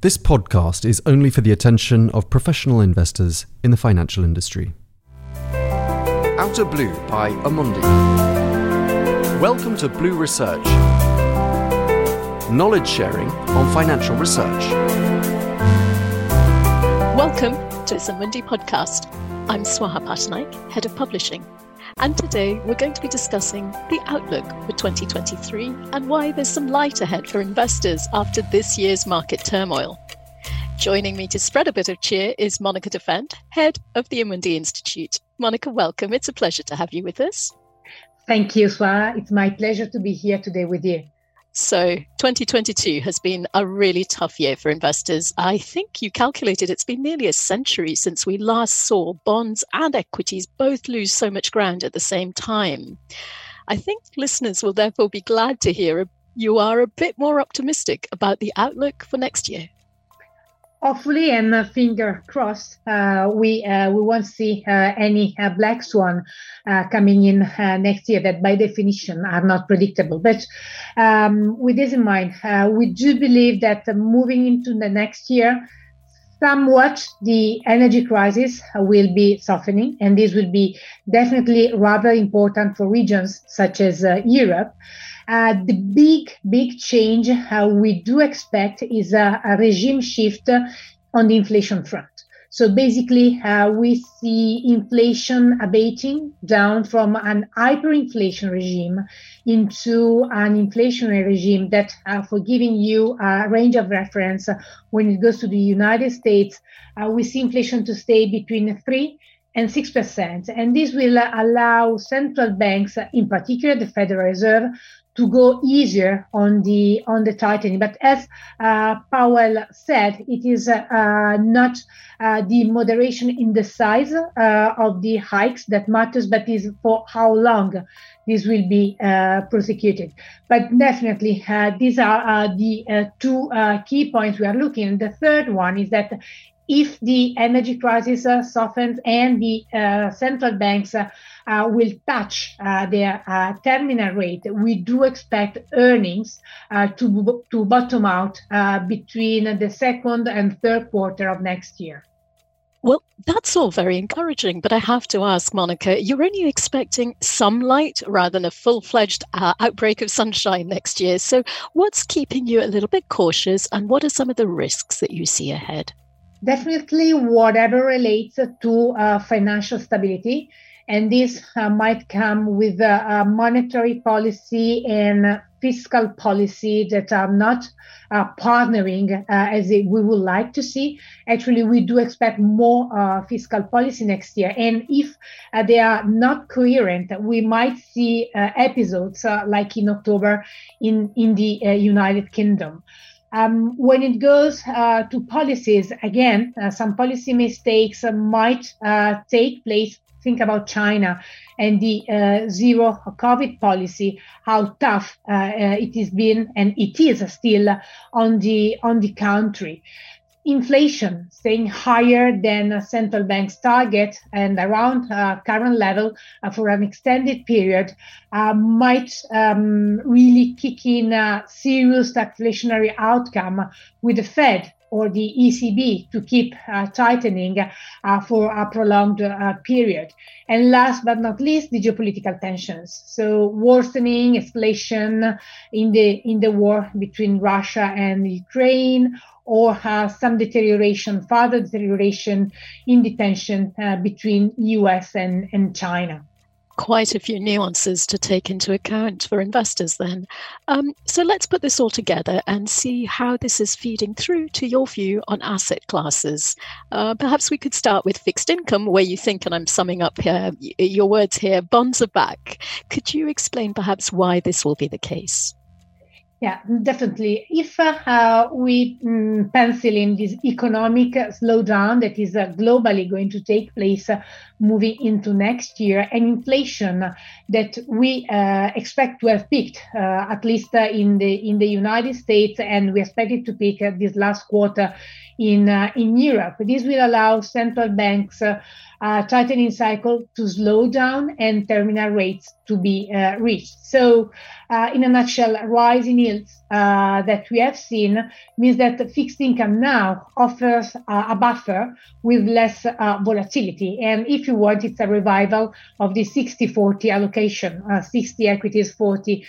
This podcast is only for the attention of professional investors in the financial industry. Outer Blue by Amundi. Welcome to Blue Research. Knowledge sharing on financial research. Welcome to the Amundi podcast. I'm Swaha Pattanaik, Head of Publishing. And today we're going to be discussing the outlook for 2023 and why there's some light ahead for investors after this year's market turmoil. Joining me to spread a bit of cheer is Monica Defend, head of the Amundi Institute. Monica, welcome. It's a pleasure to have you with us. Thank you, Swa. It's my pleasure to be here today with you. So, 2022 has been a really tough year for investors. I think you calculated it's been nearly a century since we last saw bonds and equities both lose so much ground at the same time. I think listeners will therefore be glad to hear you are a bit more optimistic about the outlook for next year hopefully and uh, finger crossed uh, we uh, we won't see uh, any uh, black swan uh, coming in next year that by definition are not predictable. But um, with this in mind we do believe that moving into the next year somewhat the energy crisis will be softening and this will be definitely rather important for regions such as europe uh, the big, big change uh, we do expect is a, a, regime shift on the inflation front. So basically, uh, we see inflation abating down from an hyperinflation regime into an inflationary regime that, uh, for giving you a range of reference, uh, when it goes to the United States, uh, we see inflation to stay between 3 and 6%. And this will allow central banks, in particular the Federal Reserve, to go easier on the on the tightening. But as uh, Powell said, it is uh, not uh, the moderation in the size uh, of the hikes that matters, but is for how long this will be uh, prosecuted. But definitely, uh, these are the two key points we are looking. The third one is that if the energy crisis softens and the central banks uh, will touch uh, their uh, terminal rate, we do expect earnings to, to bottom out between the second and third quarter of next year. Well, that's all very encouraging, but I have to ask, Monica, you're only expecting some light rather than a full fledged uh, outbreak of sunshine next year. So, what's keeping you a little bit cautious, and what are some of the risks that you see ahead? Definitely, whatever relates to uh, financial stability and this uh, might come with a, monetary policy and fiscal policy that are not uh, partnering uh, as we would like to see. Actually, we do expect more uh, fiscal policy next year. And if uh, they are not coherent, we might see uh, episodes like in October in, in the United Kingdom. Um, when it goes uh, to policies, again, uh, some policy mistakes uh, might take place think about China and the uh, zero COVID policy, how tough uh, uh, it has been and it is still on the on the country. Inflation staying higher than a central bank's target and around uh, current level uh, for an extended period uh, might um, really kick in a serious deflationary outcome with the Fed or the ECB to keep uh, tightening uh, for a prolonged uh, period. And last but not least, the geopolitical tensions. So worsening escalation in the in the war between Russia and Ukraine, or uh, some deterioration, further deterioration in the tension uh, between US and, and China quite a few nuances to take into account for investors then. Um, so let's put this all together and see how this is feeding through to your view on asset classes. Uh, perhaps we could start with fixed income, where you think, and I'm summing up here, your words here, bonds are back. Could you explain perhaps why this will be the case? Yeah, definitely. If uh, we um, pencil in this economic slowdown that is uh, globally going to take place uh, moving into next year, and inflation that we uh, expect to have peaked, uh, at least uh, in the in the United States, and we expect it to peak this last quarter in in Europe. This will allow central banks uh, tightening cycle to slow down and terminal rates to be uh, reached. So, uh, in a nutshell, rising yields uh, that we have seen means that fixed income now offers uh, a buffer with less uh, volatility. And if you want, it's a revival of the 60 40 allocation 60 equities, 40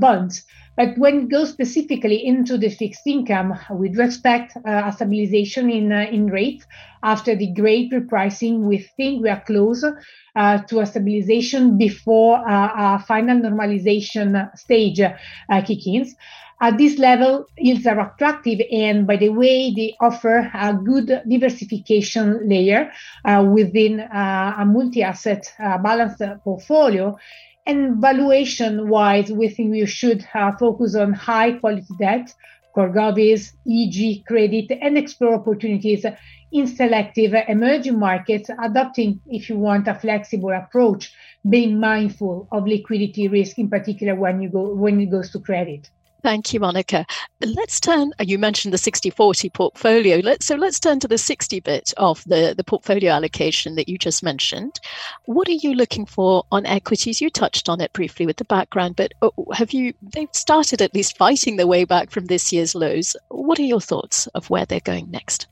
bonds. But when it goes specifically into the fixed income, we do expect a stabilization in, in rates. After the great repricing, we think we are close uh, to a stabilization before uh, a final normalization stage uh, kicks in. At this level, yields are attractive, and by the way, they offer a good diversification layer uh, within uh, a multi-asset uh, balanced portfolio. And valuation wise, we think we should focus on high quality debt, core govies, IG credit, and explore opportunities in selective emerging markets, adopting, if you want, a flexible approach, being mindful of liquidity risk, in particular when you go when it goes to credit. Thank you, Monica. Let's turn, uh, you mentioned the 60 40 portfolio. Let's, so let's turn to the 60 bit of the, the portfolio allocation that you just mentioned. What are you looking for on equities? You touched on it briefly with the background, but uh, have you, they've started at least fighting their way back from this year's lows. What are your thoughts of where they're going next?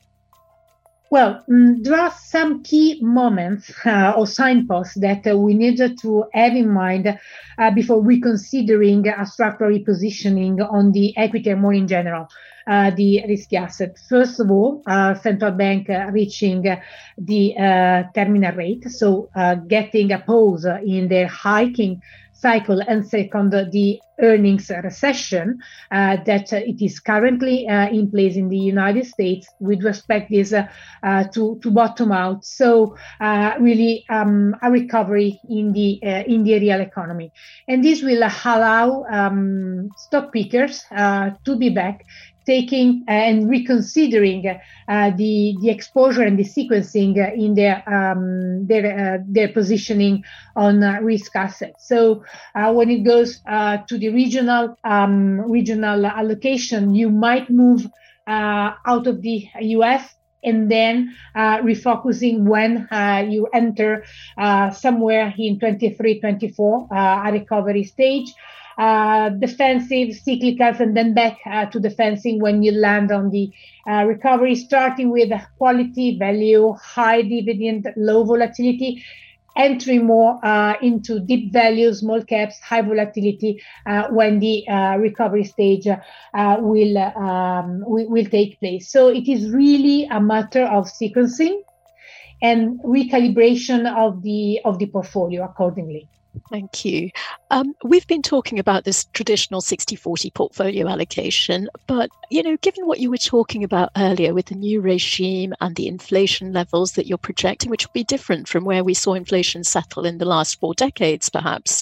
Well, um, there are some key moments uh, or signposts that uh, we need to have in mind uh, before reconsidering a structural repositioning on the equity and more in general, uh, the risky asset. First of all, uh, central bank uh, reaching the terminal rate, so getting a pause in their hiking cycle. And second the earnings recession uh, that uh, it is currently uh, in place in the United States with respect this uh, uh, to, to bottom out. So uh, really um, a recovery in the in the real economy. And this will allow um, stock pickers to be back taking and reconsidering uh, the the exposure and the sequencing in their um, their uh, their positioning on uh, risk assets. So uh, when it goes uh, to the regional um, regional allocation, you might move uh, out of the U.S. And then refocusing when you enter somewhere in 23, 24, a recovery stage uh, defensive, cyclicals, and then back uh, to defensive when you land on the uh, recovery, starting with quality, value, high dividend, low volatility. Entry more uh, into deep value, small caps, high volatility uh, when the recovery stage will, um, will will take place. So it is really a matter of sequencing and recalibration of the of the portfolio accordingly. Thank you. Um, we've been talking about this traditional 60 40 portfolio allocation, but you know, given what you were talking about earlier with the new regime and the inflation levels that you're projecting, which will be different from where we saw inflation settle in the last four decades, perhaps,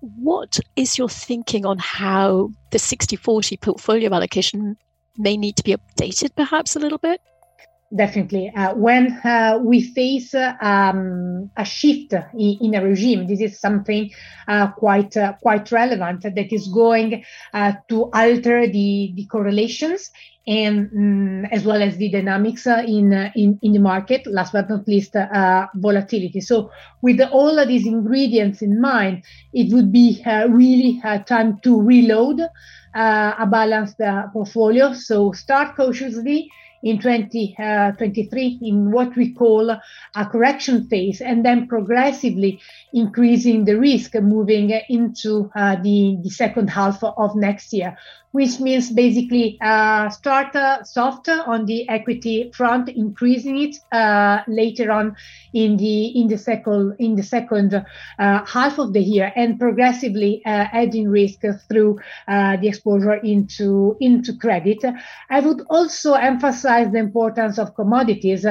what is your thinking on how the 60 40 portfolio allocation may need to be updated, perhaps a little bit? Definitely. Uh, when uh, we face uh, um, a shift in, in, a regime, this is something uh, quite uh, quite relevant that is going uh, to alter the, the correlations and um, as well as the dynamics in, in in the market. Last but not least, volatility. So, with all of these ingredients in mind, it would be really time to reload a balanced portfolio. So, start cautiously in 2023 uh, in what we call a correction phase, and then progressively increasing the risk moving into uh, the, the second half of next year which means basically uh, start uh, soft on the equity front, increasing it uh, later on in the in the second in the second uh, half of the year, and progressively adding risk through the exposure into into credit. I would also emphasize the importance of commodities.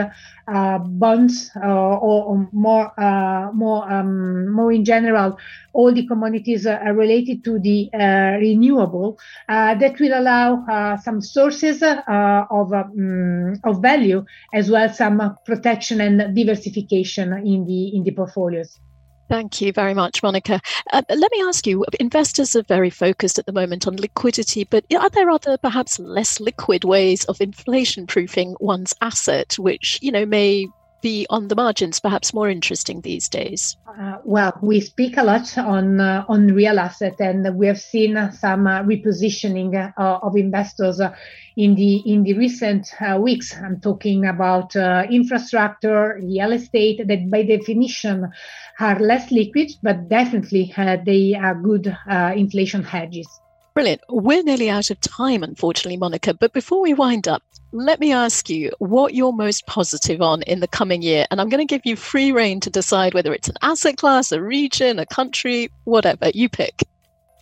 Uh, bonds uh, or, or, more uh, more um, more in general all the commodities related to the renewable that will allow some sources of um, of value as well some protection and diversification in the in the portfolios. Thank you very much, Monica. Uh, let me ask you investors are very focused at the moment on liquidity, but are there other perhaps less liquid ways of inflation proofing one's asset, which you know may be on the margins perhaps more interesting these days? Uh, well, we speak a lot on uh, on real asset, and we have seen some uh, repositioning uh, of investors uh, in the in the recent uh, weeks. I'm talking about infrastructure, real estate, that by definition are less liquid, but definitely they are good inflation hedges. Brilliant. We're nearly out of time, unfortunately, Monica. But before we wind up, let me ask you what you're most positive on in the coming year. And I'm going to give you free reign to decide whether it's an asset class, a region, a country, whatever. You pick.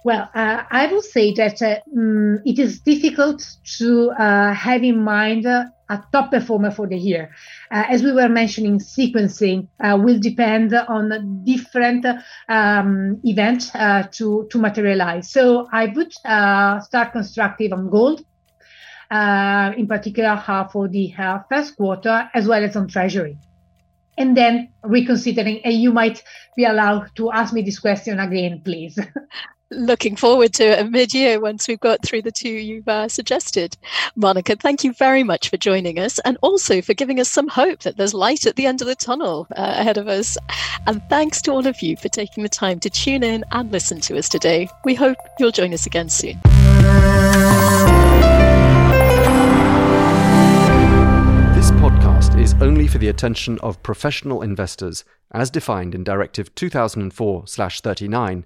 Well, uh, I will say that uh, um, it is difficult to uh, have in mind uh, a top performer for the year. Uh, as we were mentioning, sequencing uh, will depend on different um, events to, to materialize. So I would start constructive on gold. In particular, for the first quarter, as well as on treasury and then reconsidering. And you might be allowed to ask me this question again, please. looking forward to it mid year once we've got through the two you've uh, suggested. Monica, thank you very much for joining us and also for giving us some hope that there's light at the end of the tunnel uh, ahead of us. And thanks to all of you for taking the time to tune in and listen to us today. We hope you'll join us again soon. Is only for the attention of professional investors as defined in Directive 2004 39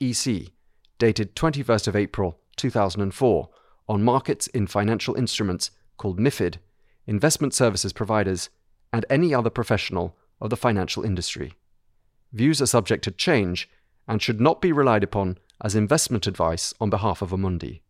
EC dated 21st of April 2004 on markets in financial instruments called MIFID, investment services providers, and any other professional of the financial industry. Views are subject to change and should not be relied upon as investment advice on behalf of Amundi.